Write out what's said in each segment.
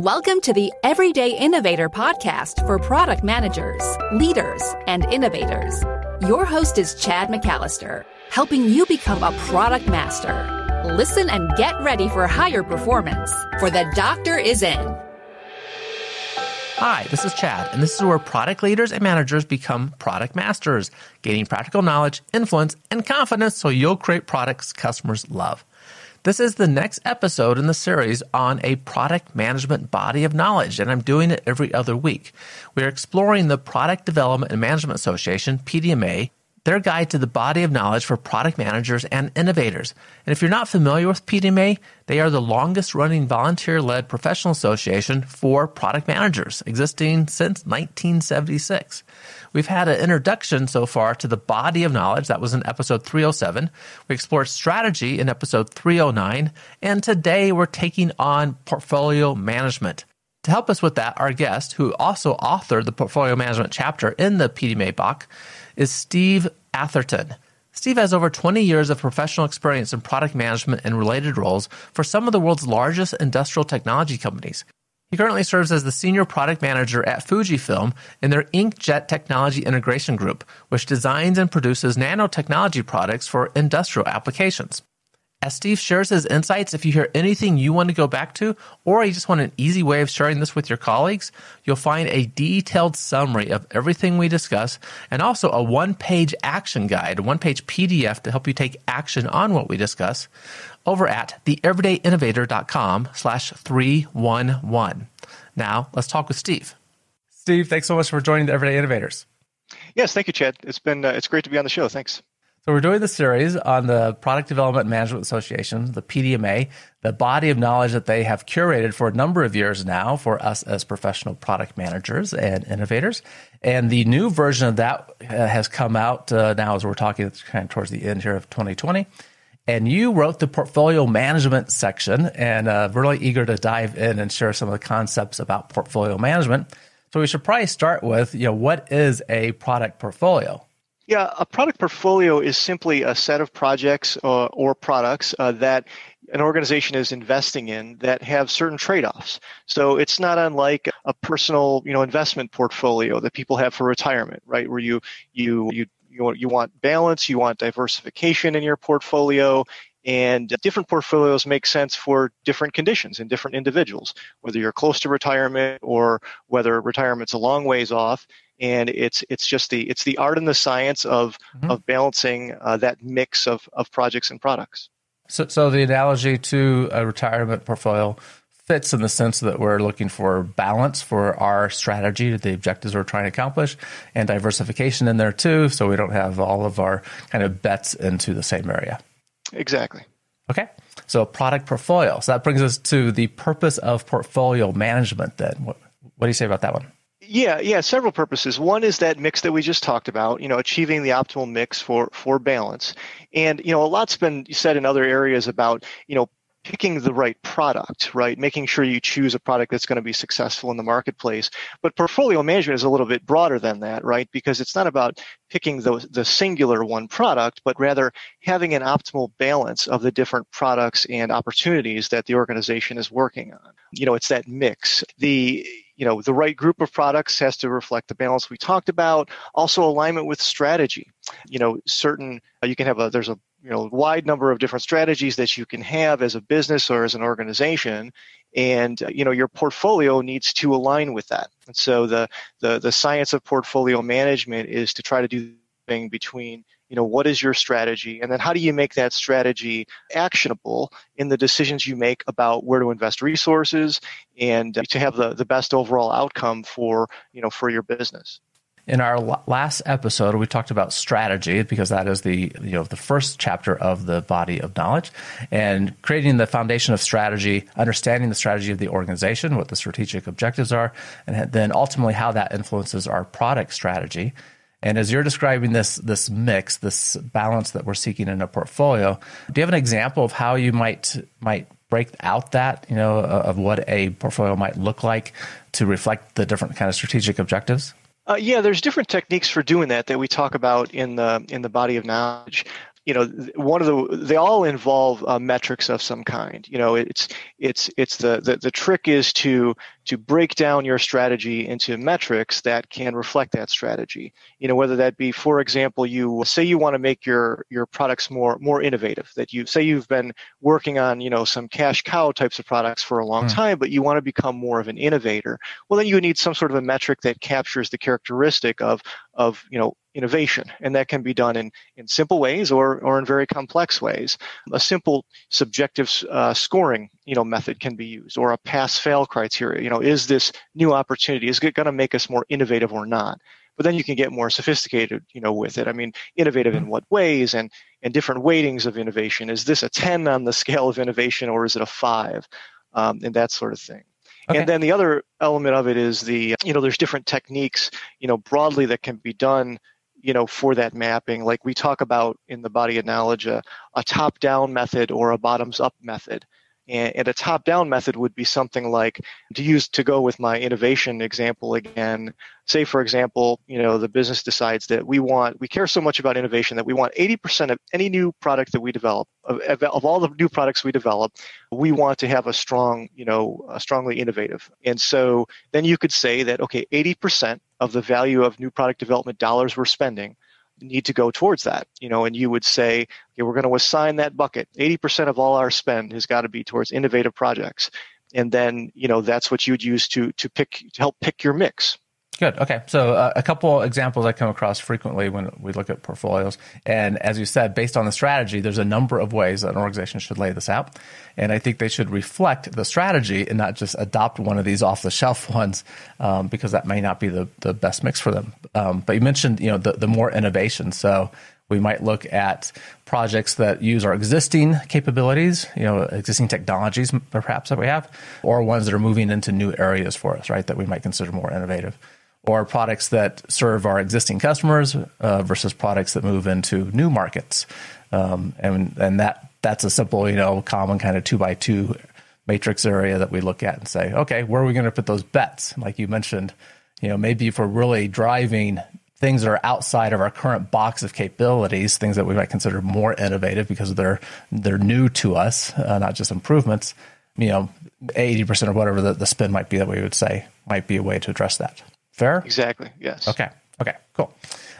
Welcome to the Everyday Innovator podcast for product managers, leaders, and innovators. Your host is Chad McAllister, helping you become a product master. Listen and get ready for higher performance, for the doctor is in. Hi, this is Chad, and this is where product leaders and managers become product masters, gaining practical knowledge, influence, and confidence so you'll create products customers love. This is the next episode in the series on a product management body of knowledge, and I'm doing it every other week. We're exploring the Product Development and Management Association, PDMA, their guide to the body of knowledge for product managers and innovators. And if you're not familiar with PDMA, they are the longest running volunteer led professional association for product managers, existing since 1976. We've had an introduction so far to the body of knowledge. That was in episode 307. We explored strategy in episode 309. And today we're taking on portfolio management. To help us with that, our guest, who also authored the portfolio management chapter in the PDMA book, is Steve Atherton. Steve has over 20 years of professional experience in product management and related roles for some of the world's largest industrial technology companies. He currently serves as the senior product manager at Fujifilm in their inkjet technology integration group, which designs and produces nanotechnology products for industrial applications. As Steve shares his insights, if you hear anything you want to go back to, or you just want an easy way of sharing this with your colleagues, you'll find a detailed summary of everything we discuss and also a one page action guide, a one page PDF to help you take action on what we discuss over at theeverydayinnovator.com slash 311. Now, let's talk with Steve. Steve, thanks so much for joining the Everyday Innovators. Yes, thank you, Chad. It's been uh, it's great to be on the show. Thanks. So we're doing the series on the Product Development Management Association, the PDMA, the body of knowledge that they have curated for a number of years now for us as professional product managers and innovators. And the new version of that uh, has come out uh, now as we're talking kind of towards the end here of 2020 and you wrote the portfolio management section and uh, really eager to dive in and share some of the concepts about portfolio management. So we should probably start with, you know, what is a product portfolio? Yeah, a product portfolio is simply a set of projects uh, or products uh, that an organization is investing in that have certain trade-offs. So it's not unlike a personal, you know, investment portfolio that people have for retirement, right? Where you you you you want, you want balance, you want diversification in your portfolio, and different portfolios make sense for different conditions and different individuals, whether you're close to retirement or whether retirement's a long ways off. And it's it's just the it's the art and the science of mm-hmm. of balancing uh, that mix of, of projects and products. So, so the analogy to a retirement portfolio fits in the sense that we're looking for balance for our strategy, the objectives we're trying to accomplish, and diversification in there too, so we don't have all of our kind of bets into the same area. Exactly. Okay. So product portfolio. So that brings us to the purpose of portfolio management then. What, what do you say about that one? Yeah, yeah, several purposes. One is that mix that we just talked about, you know, achieving the optimal mix for for balance. And you know, a lot's been said in other areas about, you know, picking the right product, right? Making sure you choose a product that's going to be successful in the marketplace. But portfolio management is a little bit broader than that, right? Because it's not about picking the, the singular one product, but rather having an optimal balance of the different products and opportunities that the organization is working on. You know, it's that mix. The you know the right group of products has to reflect the balance we talked about also alignment with strategy you know certain you can have a there's a you know wide number of different strategies that you can have as a business or as an organization. And uh, you know your portfolio needs to align with that. And so the the, the science of portfolio management is to try to do thing between you know what is your strategy and then how do you make that strategy actionable in the decisions you make about where to invest resources and uh, to have the, the best overall outcome for you know for your business in our last episode, we talked about strategy because that is the you know the first chapter of the body of knowledge, and creating the foundation of strategy, understanding the strategy of the organization, what the strategic objectives are, and then ultimately how that influences our product strategy. And as you're describing this this mix, this balance that we're seeking in a portfolio, do you have an example of how you might might break out that you know of what a portfolio might look like to reflect the different kind of strategic objectives? Uh, yeah, there's different techniques for doing that that we talk about in the in the body of knowledge. You know one of the they all involve uh, metrics of some kind. You know it's it's it's the, the the trick is to to break down your strategy into metrics that can reflect that strategy. You know whether that be for example you say you want to make your your products more more innovative that you say you've been working on you know some cash cow types of products for a long mm. time but you want to become more of an innovator. Well then you need some sort of a metric that captures the characteristic of of you know innovation and that can be done in in simple ways or or in very complex ways. A simple subjective uh, scoring you know method can be used or a pass fail criteria you know is this new opportunity is it going to make us more innovative or not? But then you can get more sophisticated you know with it. I mean innovative in what ways and and different weightings of innovation. Is this a 10 on the scale of innovation or is it a 5 um, and that sort of thing. Okay. And then the other element of it is the, you know, there's different techniques, you know, broadly that can be done, you know, for that mapping. Like we talk about in the body knowledge, a, a top down method or a bottoms up method. And, a top down method would be something like to use to go with my innovation example again. Say, for example, you know, the business decides that we want, we care so much about innovation that we want 80% of any new product that we develop, of, of all the new products we develop, we want to have a strong, you know, strongly innovative. And so then you could say that, okay, 80% of the value of new product development dollars we're spending need to go towards that you know and you would say okay we're going to assign that bucket. 80% of all our spend has got to be towards innovative projects. And then you know that's what you'd use to to pick to help pick your mix Good. Okay. So uh, a couple examples I come across frequently when we look at portfolios, and as you said, based on the strategy, there's a number of ways that an organization should lay this out, and I think they should reflect the strategy and not just adopt one of these off the shelf ones um, because that may not be the the best mix for them. Um, but you mentioned you know the the more innovation, so we might look at projects that use our existing capabilities, you know, existing technologies perhaps that we have, or ones that are moving into new areas for us, right? That we might consider more innovative or products that serve our existing customers uh, versus products that move into new markets. Um, and and that that's a simple, you know, common kind of two by two matrix area that we look at and say, okay, where are we going to put those bets? Like you mentioned, you know, maybe if we're really driving things that are outside of our current box of capabilities, things that we might consider more innovative because they're they're new to us, uh, not just improvements. You know, eighty percent or whatever the, the spin might be that we would say might be a way to address that. Fair? Exactly. Yes. Okay. Okay. Cool.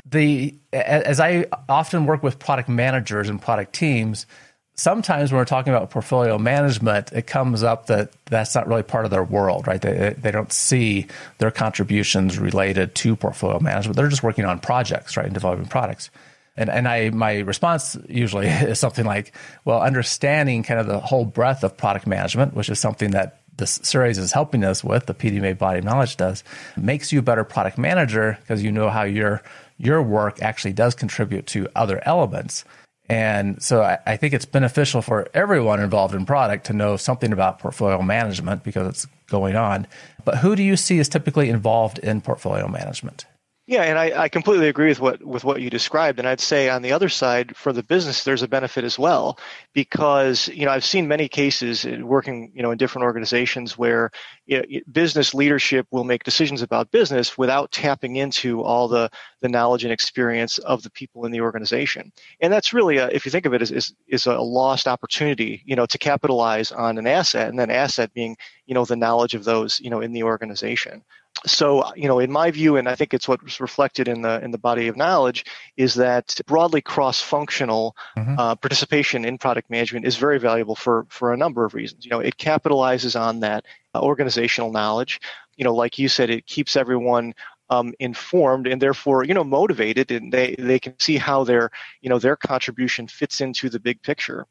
The as I often work with product managers and product teams, sometimes when we're talking about portfolio management, it comes up that that's not really part of their world, right? They they don't see their contributions related to portfolio management. They're just working on projects, right, and developing products. And and I my response usually is something like, well, understanding kind of the whole breadth of product management, which is something that this series is helping us with, the PDMA Body of Knowledge does, makes you a better product manager because you know how your your work actually does contribute to other elements. And so I, I, think it's beneficial for everyone involved in product to know something about portfolio management because it's going on. But who do you see is typically involved in portfolio management? Yeah, and I, I, completely agree with what with what you described. And I'd say on the other side, for the business, there's a benefit as well, because you know I've seen many cases uh, working you know in different organizations where you know, business leadership will make decisions about business without tapping into all the the knowledge and experience of the people in the organization. And that's really, a, if you think of it, is, is is a lost opportunity, you know, to capitalize on an asset, and then asset being you know the knowledge of those you know in the organization so you know in my view and i think it's what's reflected in the in the body of knowledge is that broadly cross-functional mm-hmm. uh, participation in product management is very valuable for for a number of reasons. You know it capitalizes on that uh, organizational knowledge. You know like you said it keeps everyone um, informed and therefore you know motivated and they they can see how their you know their contribution fits into the big picture.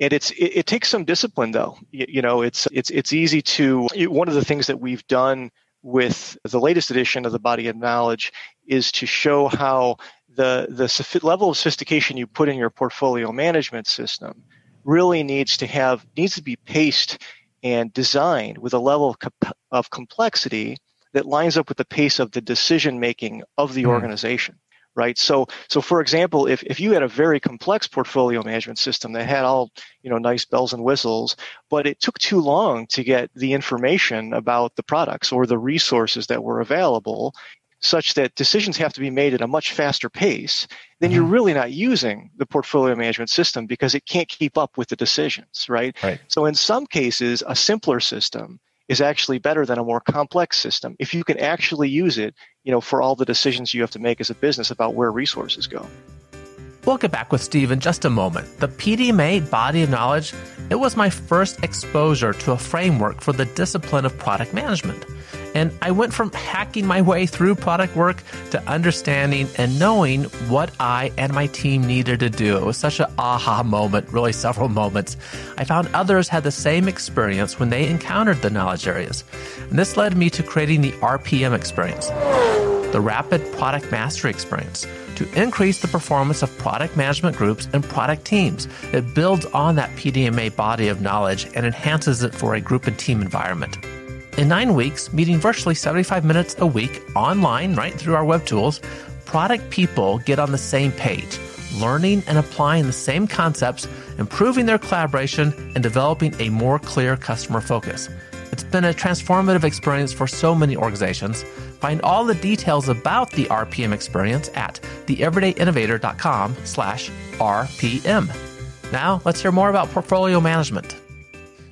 And it's it, it takes some discipline though. You, you know it's it's it's easy to one of the things that we've done with the latest edition of the Body of Knowledge is to show how the, the level of sophistication you put in your portfolio management system really needs to have needs to be paced and designed with a level of, of complexity that lines up with the pace of the decision making of the mm. organization right? So, so for example, if, if you had a very complex portfolio management system that had all, you know, nice bells and whistles, but it took too long to get the information about the products or the resources that were available, such that decisions have to be made at a much faster pace, then Mm-hmm. you're really not using the portfolio management system because it can't keep up with the decisions, right? Right. So in some cases, a simpler system is actually better than a more complex system if you can actually use it, you know, for all the decisions you have to make as a business about where resources go. We'll get back with Steve in just a moment. The PDMA body of knowledge, it was my first exposure to a framework for the discipline of product management. And I went from hacking my way through product work to understanding and knowing what I and my team needed to do. It was such an aha moment, really several moments. I found others had the same experience when they encountered the knowledge areas. And this led me to creating the RPM experience the Rapid Product Mastery Experience to increase the performance of product management groups and product teams. It builds on that PDMA body of knowledge and enhances it for a group and team environment. In nine weeks, meeting virtually 75 minutes a week online, right through our web tools, product people get on the same page, learning and applying the same concepts, improving their collaboration, and developing a more clear customer focus. It's been a transformative experience for so many organizations. Find all the details about the RPM experience at theeverydayinnovator.com slash RPM. Now, let's hear more about portfolio management.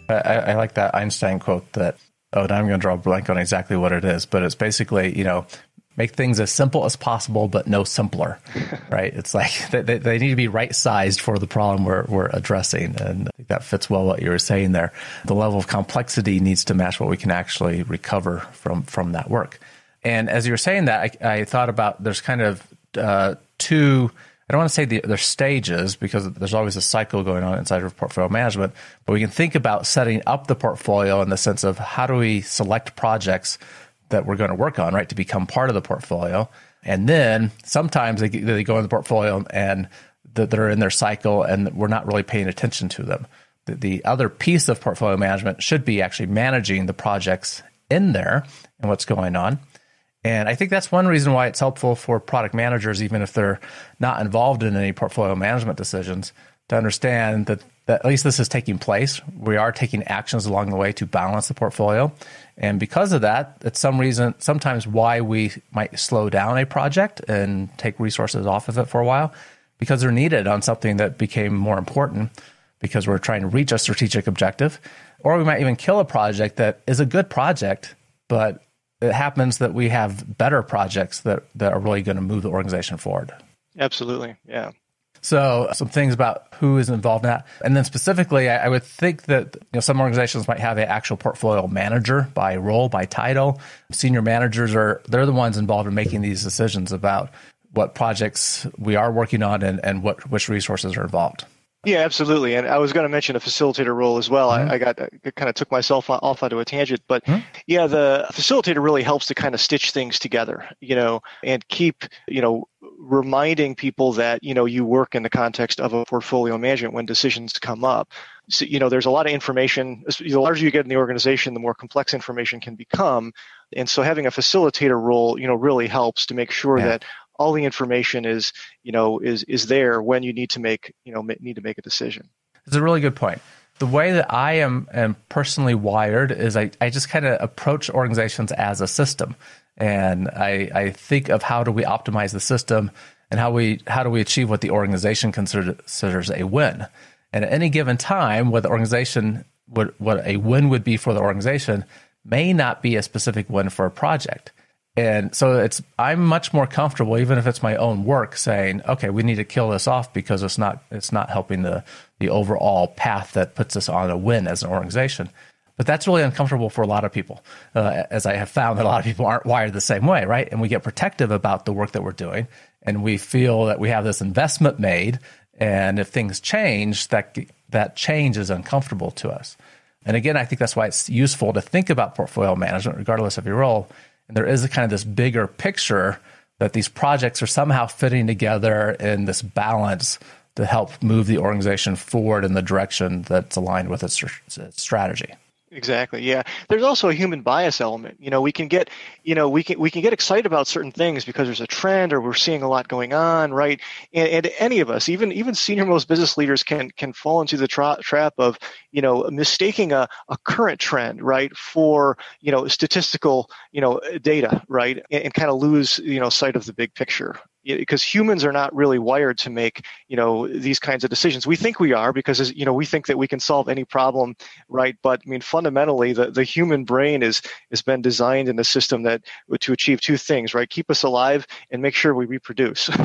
I, I like that Einstein quote that, oh, now I'm going to draw a blank on exactly what it is, but it's basically, you know, make things as simple as possible, but no simpler, right? It's like they, they need to be right sized for the problem we're, we're addressing. And I think that fits well what you were saying there. The level of complexity needs to match what we can actually recover from, from that work. And as you were saying that, I, I thought about there's kind of uh, two. I don't want to say the, there's stages because there's always a cycle going on inside of portfolio management, but we can think about setting up the portfolio in the sense of how do we select projects that we're going to work on, right, to become part of the portfolio. And then sometimes they, they go in the portfolio and they're in their cycle and we're not really paying attention to them. The, the other piece of portfolio management should be actually managing the projects in there and what's going on. And I think that's one reason why it's helpful for product managers, even if they're not involved in any portfolio management decisions, to understand that, that at least this is taking place. We are taking actions along the way to balance the portfolio. And because of that, it's some reason, sometimes why we might slow down a project and take resources off of it for a while, because they're needed on something that became more important because we're trying to reach a strategic objective. Or we might even kill a project that is a good project, but it happens that we have better projects that, that are really going to move the organization forward. Absolutely. Yeah. So some things about who is involved in that. And then specifically, I, I would think that you know, some organizations might have an actual portfolio manager by role, by title. Senior managers are, they're the ones involved in making these decisions about what projects we are working on and, and what, which resources are involved. Yeah, absolutely. And I was going to mention a facilitator role as well. Mm-hmm. I, I, got I kind of took myself off onto a tangent, but mm-hmm. yeah, the facilitator really helps to kind of stitch things together, you know, and keep, you know, reminding people that, you know, you work in the context of a portfolio management when decisions come up. So, you know, there's a lot of information. The larger you get in the organization, the more complex information can become. And so having a facilitator role, you know, really helps to make sure yeah. that all the information is you know is is there when you need to make you know need to make a decision. It's a really good point. The way that i am am personally wired is i, I just kind of approach organizations as a system. And I, I think of how do we optimize the system and how we how do we achieve what the organization considers a win. And at any given time what the organization what what a win would be for the organization may not be a specific win for a project and so it's I'm much more comfortable, even if it's my own work, saying, okay, we need to kill this off because it's not it's not helping the the overall path that puts us on a win as an organization. But that's really uncomfortable for a lot of people, uh, as I have found that a lot of people aren't wired the same way, right? And we get protective about the work that we're doing, and we feel that we have this investment made, and if things change, that that change is uncomfortable to us. And again, I think that's why it's useful to think about portfolio management, regardless of your role and there is a kind of this bigger picture that these projects are somehow fitting together in this balance to help move the organization forward in the direction that's aligned with its strategy. Exactly. Yeah. There's also a human bias element. You know, we can get, you know, we can we can get excited about certain things because there's a trend or we're seeing a lot going on, right? And, and any of us, even even senior most business leaders, can can fall into the tra- trap of, you know, mistaking a, a current trend, right, for you know statistical, you know, data, right, and, and kind of lose you know sight of the big picture because humans are not really wired to make you know these kinds of decisions. We think we are because you know we think that we can solve any problem right? But i mean fundamentally the, the human brain is has been designed in a system that to achieve two things right? Keep us alive and make sure we reproduce.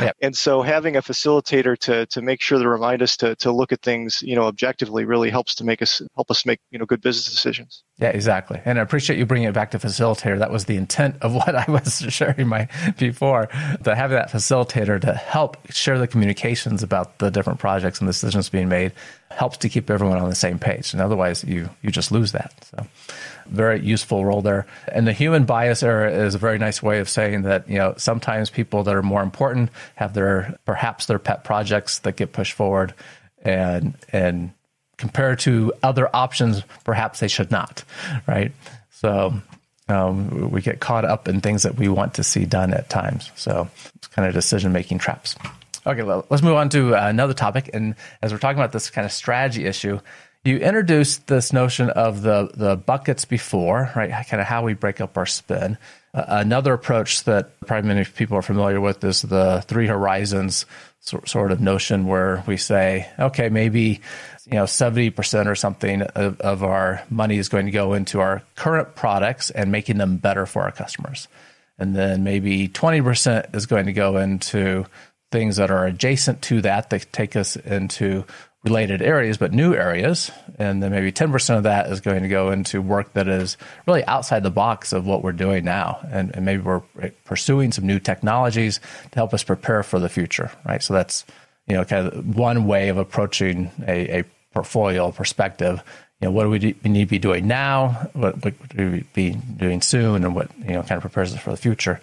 Yep. and so having a facilitator to to make sure to remind us to to look at things you know objectively really helps to make us help us make you know good business decisions yeah exactly and i appreciate you bringing it back to facilitator that was the intent of what i was sharing my before to have that facilitator to help share the communications about the different projects and decisions being made helps to keep everyone on the same page. And otherwise, you you just lose that. So, very useful role there. And the human bias error is a very nice way of saying that you know sometimes people that are more important have their perhaps their pet projects that get pushed forward, and and compared to other options, perhaps they should not, right? So um, we get caught up in things that we want to see done at times. So it's kind of decision making traps. Okay, well, let's move on to another topic. And as we're talking about this kind of strategy issue, you introduced this notion of the the buckets before, right? Kind of how we break up our spin. Uh, another approach that probably many people are familiar with is the three horizons sort of notion, where we say, okay, maybe you know, 70% or something of, of our money is going to go into our current products and making them better for our customers. And then maybe 20% is going to go into things that are adjacent to that that take us into related areas, but new areas. And then maybe 10% of that is going to go into work that is really outside the box of what we're doing now. And, and maybe we're pursuing some new technologies to help us prepare for the future, right? So that's, you know, kind of one way of approaching a, a portfolio perspective, you know, what do we, do, we need to be doing now? What, what do we be doing soon? And what, you know, kind of prepares us for the future.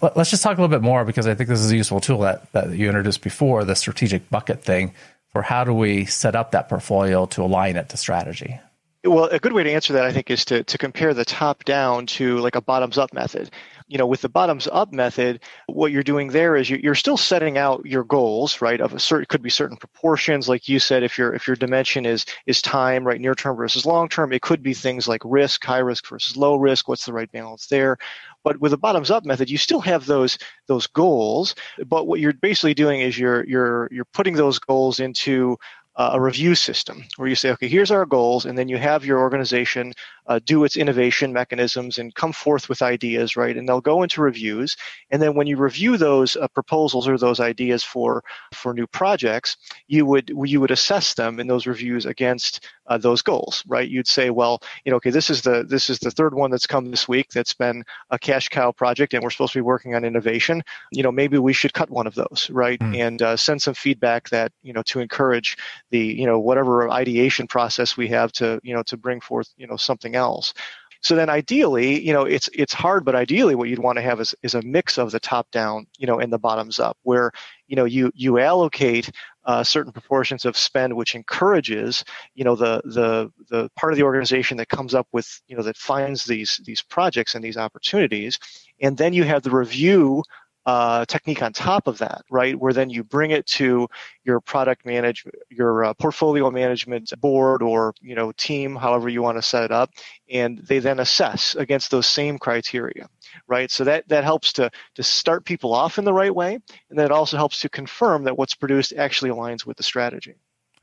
Let's just talk a little bit more because I think this is a useful tool that, that you introduced before, the strategic bucket thing for how do we set up that portfolio to align it to strategy? Well, a good way to answer that, I think, is to, to compare the top down to like a bottoms up method you know, with the bottoms up method, what you're doing there is you're still setting out your goals, right? Of a certain, could be certain proportions, like you said, if your if your dimension is is time, right, near term versus long term, it could be things like risk, high risk versus low risk. What's the right balance there? But with the bottoms up method, you still have those those goals, but what you're basically doing is you're you're you're putting those goals into a review system where you say, okay, here's our goals, and then you have your organization uh, do its innovation mechanisms and come forth with ideas, right? And they'll go into reviews, and then when you review those uh, proposals or those ideas for for new projects, you would you would assess them in those reviews against uh, those goals, right? You'd say, well, you know, okay, this is the this is the third one that's come this week that's been a cash cow project, and we're supposed to be working on innovation. You know, maybe we should cut one of those, right? Mm. And uh, send some feedback that you know to encourage the you know whatever ideation process we have to you know to bring forth you know something else. So then ideally, you know, it's it's hard, but ideally what you'd want to have is, is a mix of the top down, you know, and the bottoms up, where, you know, you you allocate uh, certain proportions of spend which encourages, you know, the the the part of the organization that comes up with, you know, that finds these these projects and these opportunities. And then you have the review uh, technique on top of that, right? Where then you bring it to your product management, your uh, portfolio management board or you know team, however you want to set it up, and they then assess against those same criteria, right? So that that helps to to start people off in the right way, and that also helps to confirm that what's produced actually aligns with the strategy.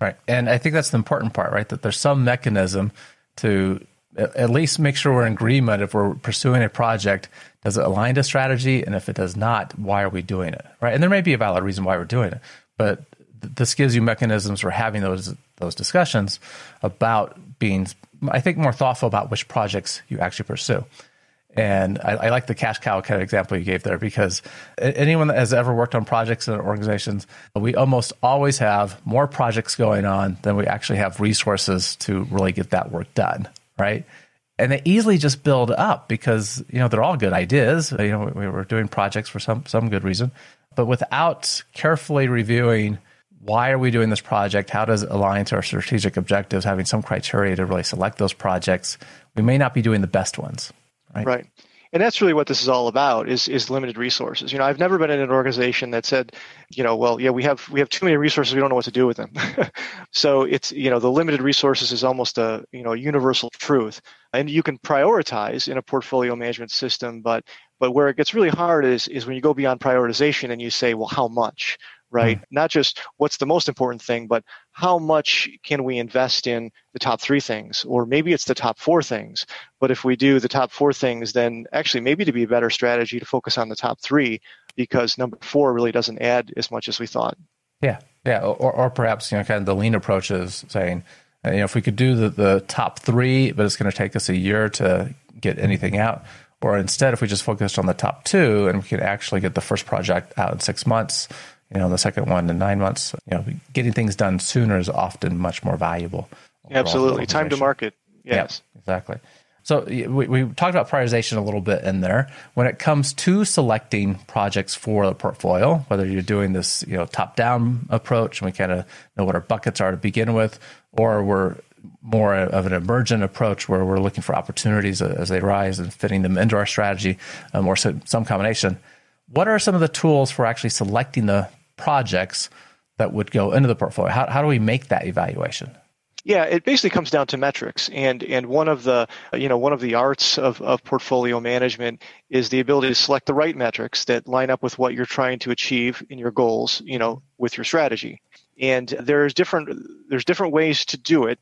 Right, and I think that's the important part, right? That there's some mechanism to at least make sure we're in agreement if we're pursuing a project. Does it align to strategy? And if it does not why are we doing it? Right? And there may be a valid reason why we're doing it. But th- this gives you mechanisms for having those those discussions about being i think more thoughtful about which projects you actually pursue. And I, I, like the cash cow kind of example you gave there because anyone that has ever worked on projects in organizations, we almost always have more projects going on than we actually have resources to really get that work done right? And they easily just build up because you know they're all good ideas. You know, we were doing projects for some some good reason, but without carefully reviewing why are we doing this project? How does it align to our strategic objectives? Having some criteria to really select those projects. We may not be doing the best ones, right? Right and that's really what this is all about is is limited resources. You know i've never been in an organization that said you know well yeah we have we have too many resources we don't know what to do with them. So it's you know the limited resources is almost a you know universal truth. And you can prioritize in a portfolio management system but but where it gets really hard is is when you go beyond prioritization and you say well how much right? Mm-hmm. Not just what's the most important thing, but how much can we invest in the top three things? Or maybe it's the top four things. But if we do the top four things, then actually maybe to be a better strategy to focus on the top three because number four really doesn't add as much as we thought. Yeah. Yeah. Or, or perhaps, you know, kind of the lean approach is saying, you know, if we could do the, the top three, but it's going to take us a year to get anything out. Or instead, if we just focused on the top two and we could actually get the first project out in six months, you know, the second one in nine months. You know, getting things done sooner is often much more valuable. Absolutely, time to market. Yes, yep, exactly. So we, we talked about prioritization a little bit in there. When it comes to selecting projects for the portfolio, whether you're doing this, you know, top-down approach, and we kind of know what our buckets are to begin with, or we're more of an emergent approach where we're looking for opportunities as they rise and fitting them into our strategy, um, or some combination. What are some of the tools for actually selecting the projects that would go into the portfolio? How, how do we make that evaluation? Yeah, it basically comes down to metrics, and and one of the you know one of the arts of, of portfolio management is the ability to select the right metrics that line up with what you're trying to achieve in your goals, you know, with your strategy. And there's different there's different ways to do it.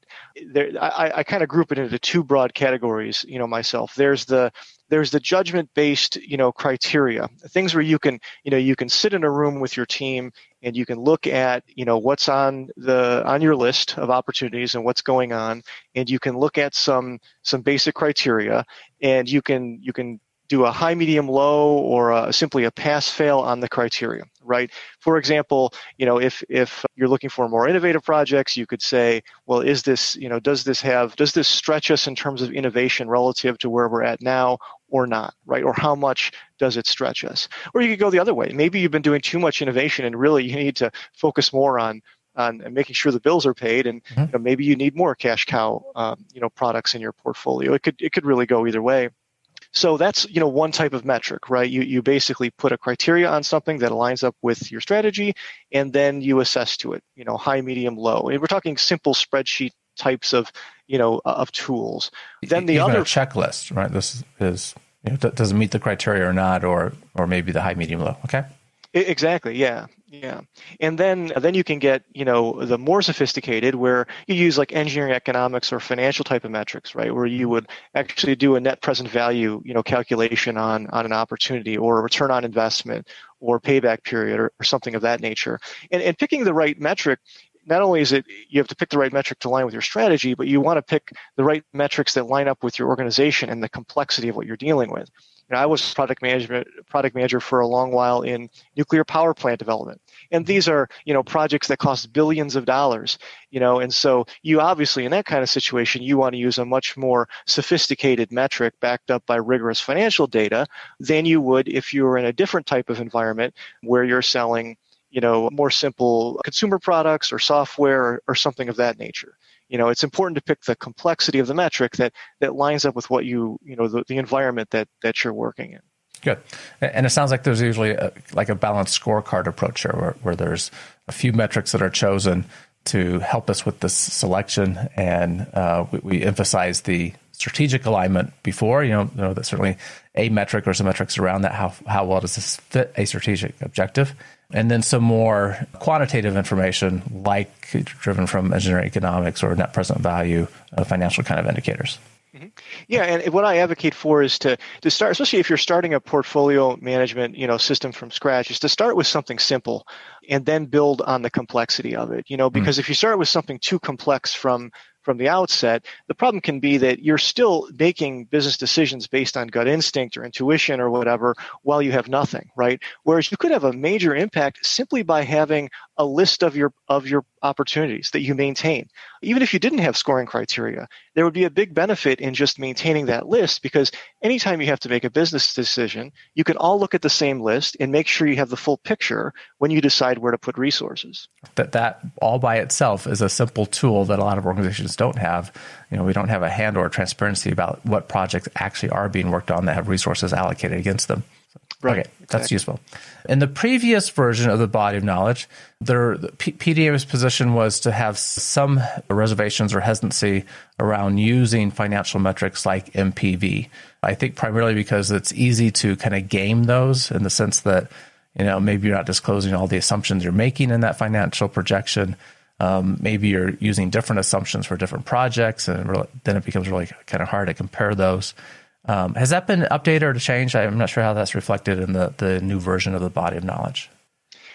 There, I, I kind of group it into two broad categories, you know, myself. There's the there's the judgment based you know criteria things where you can you know you can sit in a room with your team and you can look at you know what's on the on your list of opportunities and what's going on and you can look at some some basic criteria and you can you can do a high, medium, low, or a, simply a pass fail on the criteria, right? For example, you know, if if you're looking for more innovative projects, you could say, well, is this, you know, does this have, does this stretch us in terms of innovation relative to where we're at now, or not, right? Or how much does it stretch us? Or you could go the other way. Maybe you've been doing too much innovation, and really you need to focus more on on making sure the bills are paid, and mm-hmm. you know, maybe you need more cash cow, um, you know, products in your portfolio. It could it could really go either way. So that's you know one type of metric, right? You you basically put a criteria on something that aligns up with your strategy, and then you assess to it. You know, high, medium, low. And we're talking simple spreadsheet types of you know of tools. Then the Even other checklist, right? This is you know, does it meet the criteria or not, or or maybe the high, medium, low. Okay. Exactly. Yeah. Yeah. And then then you can get, you know, the more sophisticated where you use like engineering economics or financial type of metrics, right? Where you would actually do a net present value, you know, calculation on on an opportunity or a return on investment or payback period or, or something of that nature. And and picking the right metric not only is it you have to pick the right metric to line with your strategy, but you want to pick the right metrics that line up with your organization and the complexity of what you're dealing with. You know, I was product management product manager for a long while in nuclear power plant development, and these are you know projects that cost billions of dollars. You know, and so you obviously in that kind of situation you want to use a much more sophisticated metric backed up by rigorous financial data than you would if you were in a different type of environment where you're selling you know more simple consumer products or software or, or something of that nature. You know it's important to pick the complexity of the metric that that lines up with what you you know the, the environment that that you're working in. Good. And it sounds like there's usually a, like a balanced scorecard approach here where, where there's a few metrics that are chosen to help us with this selection and uh, we, we, emphasize the strategic alignment before you know, you know that certainly a metric or some metrics around that how, how well does this fit a strategic objective and then some more quantitative information like driven from engineering economics or net present value uh, financial kind of indicators mm-hmm. yeah and what i advocate for is to to start especially if you're starting a portfolio management you know system from scratch is to start with something simple and then build on the complexity of it you know because mm-hmm. if you start with something too complex from from the outset, the problem can be that you're still making business decisions based on gut instinct or intuition or whatever while you have nothing, right? Whereas you could have a major impact simply by having a list of your of your opportunities that you maintain. Even if you didn't have scoring criteria, there would be a big benefit in just maintaining that list because anytime you have to make a business decision, you can all look at the same list and make sure you have the full picture when you decide where to put resources. That that all by itself is a simple tool that a lot of organizations don't have. You know, we don't have a hand or transparency about what projects actually are being worked on that have resources allocated against them. Right. Okay, that's useful. In the previous version of the body of knowledge, there, the P- PDM's position was to have some reservations or hesitancy around using financial metrics like NPV. I think primarily because it's easy to kind of game those in the sense that you know maybe you're not disclosing all the assumptions you're making in that financial projection. Um, maybe you're using different assumptions for different projects, and really, then it becomes really kind of hard to compare those. Um, has that been updated or changed? I'm not sure how that's reflected in the, the new version of the body of knowledge.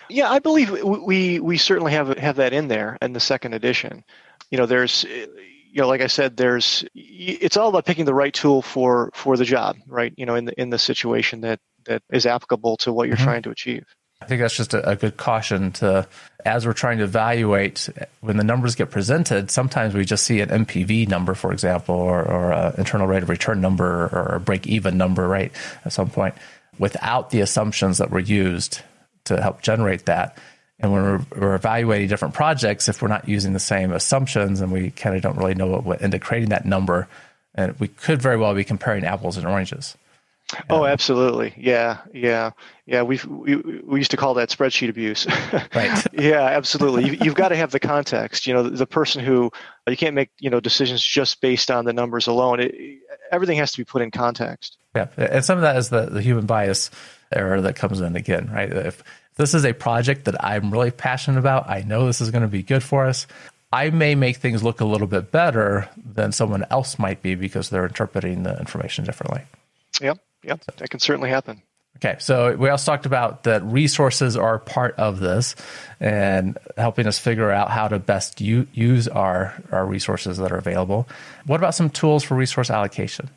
Yeah, I believe we we certainly have have that in there in the second edition. You know, there's you know, like I said, there's it's all about picking the right tool for for the job, right? You know, in the in the situation that that is applicable to what you're mm-hmm. trying to achieve. I think that's just a, a, good caution to, as we're trying to evaluate, when the numbers get presented, sometimes we just see an NPV number, for example, or, or an internal rate of return number or a break even number, right, at some point, without the assumptions that were used to help generate that. And when we're, we're evaluating different projects, if we're not using the same assumptions and we kind of don't really know what went into creating that number, and we could very well be comparing apples and oranges. Oh, absolutely. Yeah, yeah, yeah. We've, we we used to call that spreadsheet abuse. right. yeah, absolutely. You, have got to have the context. You know, the, the, person who you can't make you know decisions just based on the numbers alone. It, everything has to be put in context. Yeah, and some of that is the the human bias error that comes in again. Right. If this is a project that I'm really passionate about, I know this is going to be good for us. I may make things look a little bit better than someone else might be because they're interpreting the information differently. Yep. Yep, that can certainly happen. Okay, so we also talked about that resources are part of this and helping us figure out how to best u- use our, our resources that are available. What about some tools for resource allocation?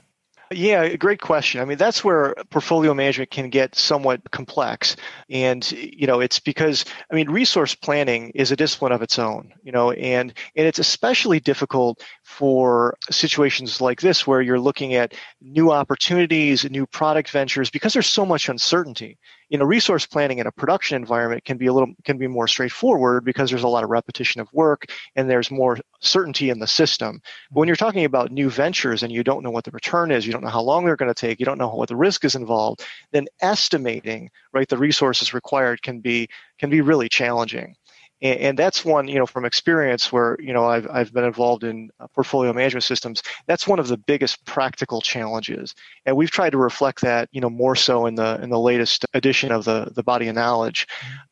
Yeah, great question. I mean, that's where portfolio management can get somewhat complex. And, you know, it's because, I mean, resource planning is a discipline of its own, you know, and, and it's especially difficult for situations like this where you're looking at new opportunities, new product ventures, because there's so much uncertainty. You know resource planning in a production environment can be a little can be more straightforward because there's a lot of repetition of work and there's more certainty in the system. But when you're talking about new ventures and you don't know what the return is you don't know how long they're going to take you don't know what the risk is involved then estimating right the resources required can be can be really challenging and, and, that's one, you know, from experience where, you know, I've, I've been involved in uh, portfolio management systems. That's one of the biggest practical challenges. And we've tried to reflect that, you know, more so in the, in the latest edition of the, the body of knowledge.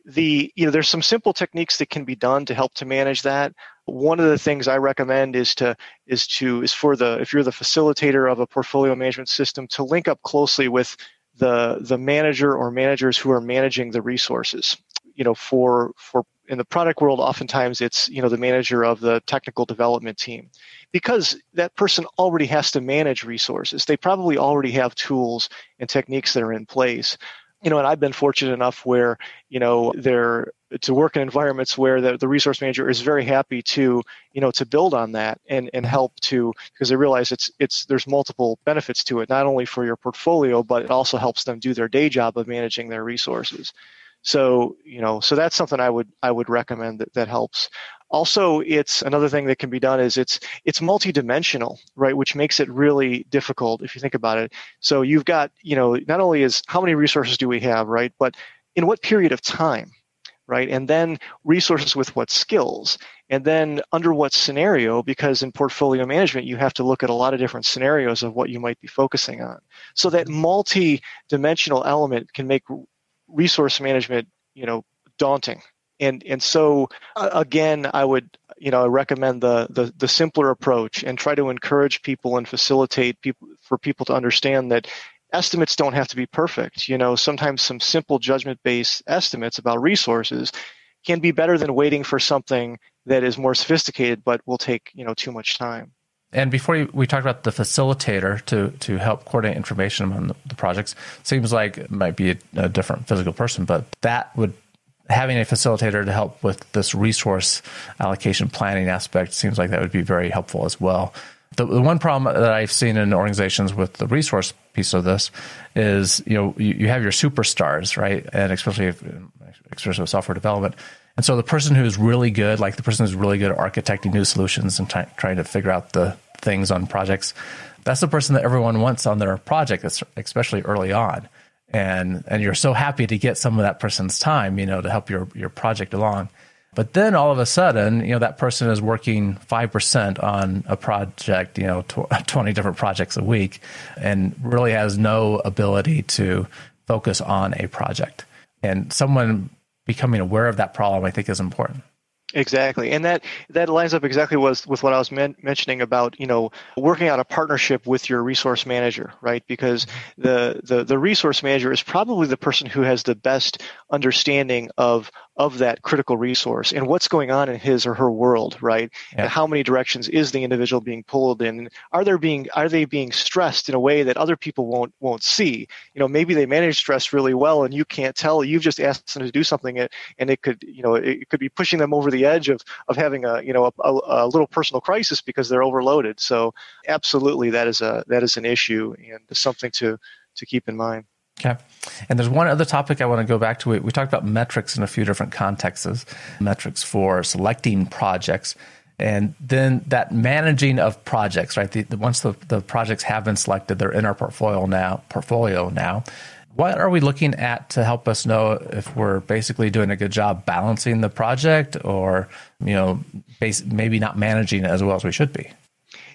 The, you know, there's some simple techniques that can be done to help to manage that. One of the things I recommend is to, is to, is for the, if you're the facilitator of a portfolio management system to link up closely with the, the manager or managers who are managing the resources you know for for in the product world oftentimes it's you know the manager of the technical development team. Because that person already has to manage resources. They probably already have tools and techniques that are in place. You know and i've been fortunate enough where you know they're to work in environments where the, the resource manager is very happy to you know to build on that and and help to because they realize it's it's there's multiple benefits to it not only for your portfolio but it also helps them do their day job of managing their resources so, you know, so that's something I would I would recommend that, that helps. Also, it's another thing that can be done is it's it's multidimensional, right? Which makes it really difficult if you think about it. So you've got, you know, not only is how many resources do we have, right? But in what period of time, right? And then resources with what skills, and then under what scenario, because in portfolio management, you have to look at a lot of different scenarios of what you might be focusing on. So that multi dimensional element can make resource management, you know, daunting. And and so uh, again, I would you know I recommend the, the the simpler approach and try to encourage people and facilitate people for people to understand that estimates don't have to be perfect. You know, sometimes some simple judgment based estimates about resources can be better than waiting for something that is more sophisticated but will take you know too much time. And before we talked about the facilitator to to help coordinate information among the, projects, seems like it might be a, a, different physical person, but that would having a facilitator to help with this resource allocation planning aspect seems like that would be very helpful as well. The, the one problem that I've seen in organizations with the resource piece of this is, you know, you, you have your superstars, right? And especially if, especially with software development. And so the person who's really good, like the person who's really good at architecting new solutions and t- trying to figure out the things on projects, that's the person that everyone wants on their project, especially early on. And and you're so happy to get some of that person's time, you know, to help your your project along. But then all of a sudden, you know, that person is working 5% on a project, you know, tw- 20 different projects a week and really has no ability to focus on a project. And someone becoming aware of that problem, I think, is important. Exactly, and that that lines up exactly with with what I was men- mentioning about you know working out a partnership with your resource manager, right? Because the, the the resource manager is probably the person who has the best understanding of of that critical resource and what's going on in his or her world, right? Yeah. And how many directions is the individual being pulled in? Are they being are they being stressed in a way that other people won't won't see? You know, maybe they manage stress really well and you can't tell. You've just asked them to do something and it could, you know, it could be pushing them over the edge of of having a, you know, a, a, a little personal crisis because they're overloaded. So absolutely that is a that is an issue and something to to keep in mind. Okay. And there's one other topic I want to go back to. We talked about metrics in a few different contexts, metrics for selecting projects. And then that managing of projects, right? The, the, once the, the projects have been selected, they're in our portfolio now. Portfolio now. What are we looking at to help us know if we're basically doing a good job balancing the project, or you know, base, maybe not managing it as well as we should be?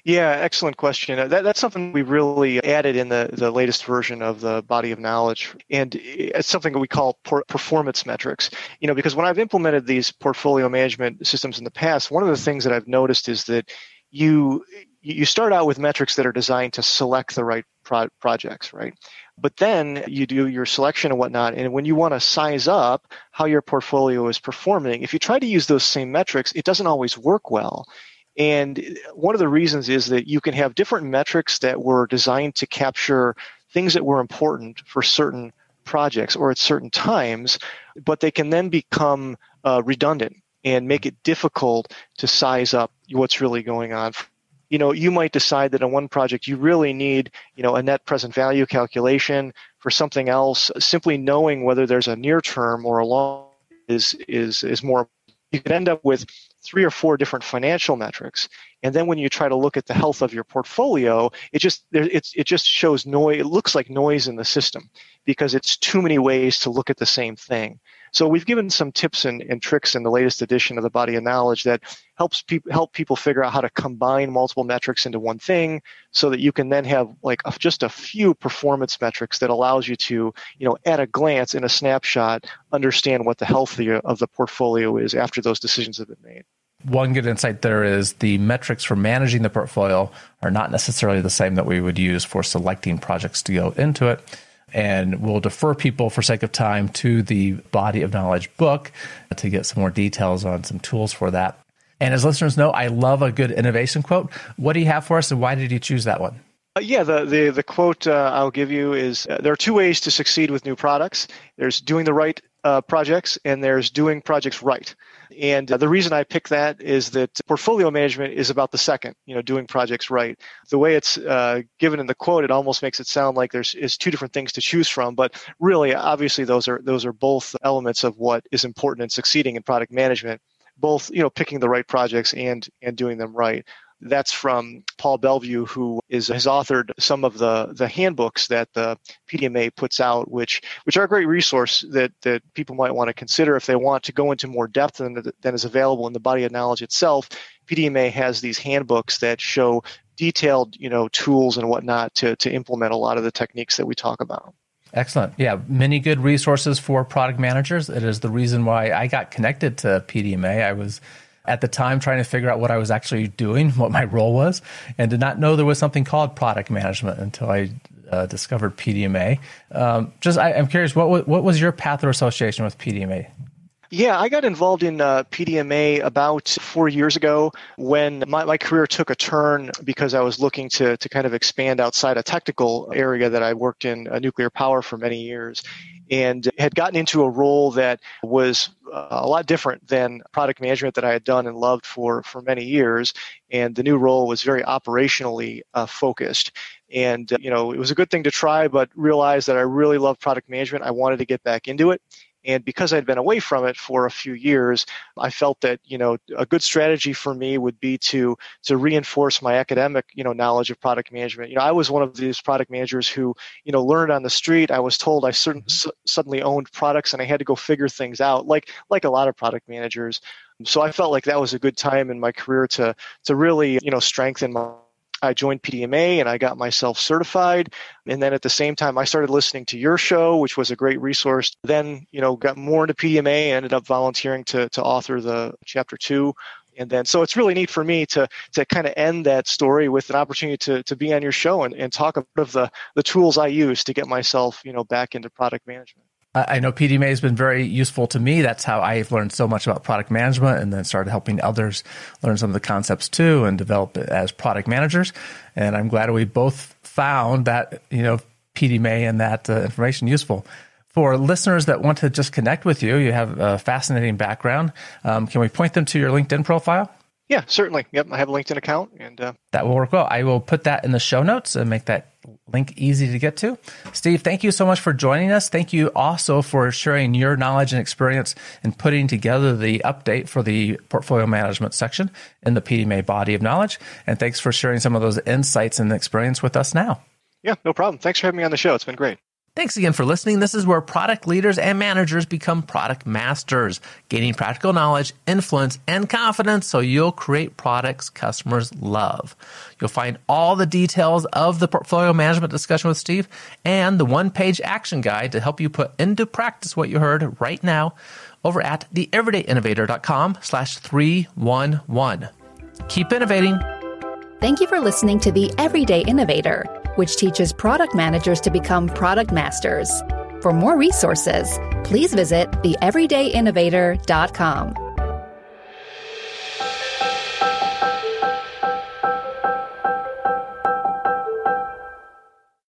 Yeah, excellent question. Uh, that, that's something we really added in the, the latest version of the body of knowledge. And it's something that we call performance metrics. You know, because when I've implemented these portfolio management systems in the past, one of the things that I've noticed is that you you start out with metrics that are designed to select the right pro- projects, right? But then you do your selection and whatnot. And when you want to size up how your portfolio is performing, if you try to use those same metrics, it doesn't always work well. And one of the reasons is that you can have different metrics that were designed to capture things that were important for certain projects or at certain times, but they can then become uh, redundant and make it difficult to size up what's really going on. You know, you might decide that in one project you really need, you know, a net present value calculation. For something else, simply knowing whether there's a near term or a long is is is more. You could end up with three or four different financial metrics. And then when you try to look at the health of your portfolio it just it's, it just shows noise it looks like noise in the system because it's too many ways to look at the same thing so we've given some tips and, and tricks in the latest edition of the Body of Knowledge that helps people help people figure out how to combine multiple metrics into one thing, so that you can then have like a, just a few performance metrics that allows you to, you know, at a glance in a snapshot, understand what the health of the portfolio is after those decisions have been made. One good insight there is the metrics for managing the portfolio are not necessarily the same that we would use for selecting projects to go into it and we'll defer people for sake of time to the body of knowledge book to get some more details on some tools for that. And as listeners know, I love a good innovation quote. What do you have for us, and why did you choose that one? Uh, yeah, the, the, the quote uh, I'll give you is uh, there are two ways to succeed with new products there's doing the right uh, projects, and there's doing projects right. And the reason I pick that is that portfolio management is about the second, you know, doing projects right. The way it's uh, given in the quote, it almost makes it sound like there's is two different things to choose from, but really, obviously, those are those are both elements of what is important in succeeding in product management. Both, you know, picking the right projects and and doing them right. That's from Paul Belliveau, who is has authored some of the the handbooks that the PDMA puts out, which which are a great resource that that people might want to consider if they want to go into more depth than than is available in the body of knowledge itself. PDMA has these handbooks that show detailed, you know, tools and whatnot to to implement a lot of the techniques that we talk about. Excellent. Yeah, many good resources for product managers. It is the reason why I got connected to PDMA. I was at the time trying to figure out what I was actually doing, what my role was, and did not know there was something called product management until I uh, discovered PDMA. Um, just, I, am curious, what what was your path or association with PDMA? Yeah, I got involved in uh, PDMA about four years ago when my, my career took a turn because I was looking to, to kind of expand outside a technical area that I worked in uh, nuclear power for many years and had gotten into a role that was uh, a lot different than product management that I had done and loved for, for many years. And the new role was very operationally uh, focused. And, uh, you know, it was a good thing to try, but realized that I really love product management. I wanted to get back into it. And because I'd been away from it for a few years, I felt that you know a good strategy for me would be to to reinforce my academic you know knowledge of product management. You know, I was one of these product managers who you know learned on the street. I was told I certain, mm-hmm. suddenly owned products, and I had to go figure things out, like like a lot of product managers. So I felt like that was a good time in my career to to really you know strengthen my I joined PDMA and I got myself certified. And then at the same time, I started listening to your show, which was a great resource. Then, you know, got more into PDMA, ended up volunteering to, to author the chapter two. And then, so it's really neat for me to, to kind of end that story with an opportunity to, to be on your show and, and talk about the, the tools I use to get myself, you know, back into product management. I know PDMA has been very useful to me. That's how I've learned so much about product management and then started helping others learn some of the concepts too and develop as product managers. And I'm glad we both found that, you know, PDMA and that uh, information useful. For listeners that want to just connect with you, you have a fascinating background. Um, can we point them to your LinkedIn profile? Yeah, certainly. Yep, I have a LinkedIn account, and uh... that will work well. I will put that in the show notes and make that link easy to get to. Steve, thank you so much for joining us. Thank you also for sharing your knowledge and experience in putting together the update for the portfolio management section in the PDMA body of knowledge. And thanks for sharing some of those insights and experience with us now. Yeah, no problem. Thanks for having me on the show. It's been great. Thanks again for listening. This is where product leaders and managers become product masters, gaining practical knowledge, influence, and confidence so you'll create products customers love. You'll find all the details of the portfolio management discussion with Steve and the one page action guide to help you put into practice what you heard right now over at theeverydayinnovator.com slash 311. Keep innovating. Thank you for listening to The Everyday Innovator which teaches product managers to become product masters. For more resources, please visit theeverydayinnovator.com.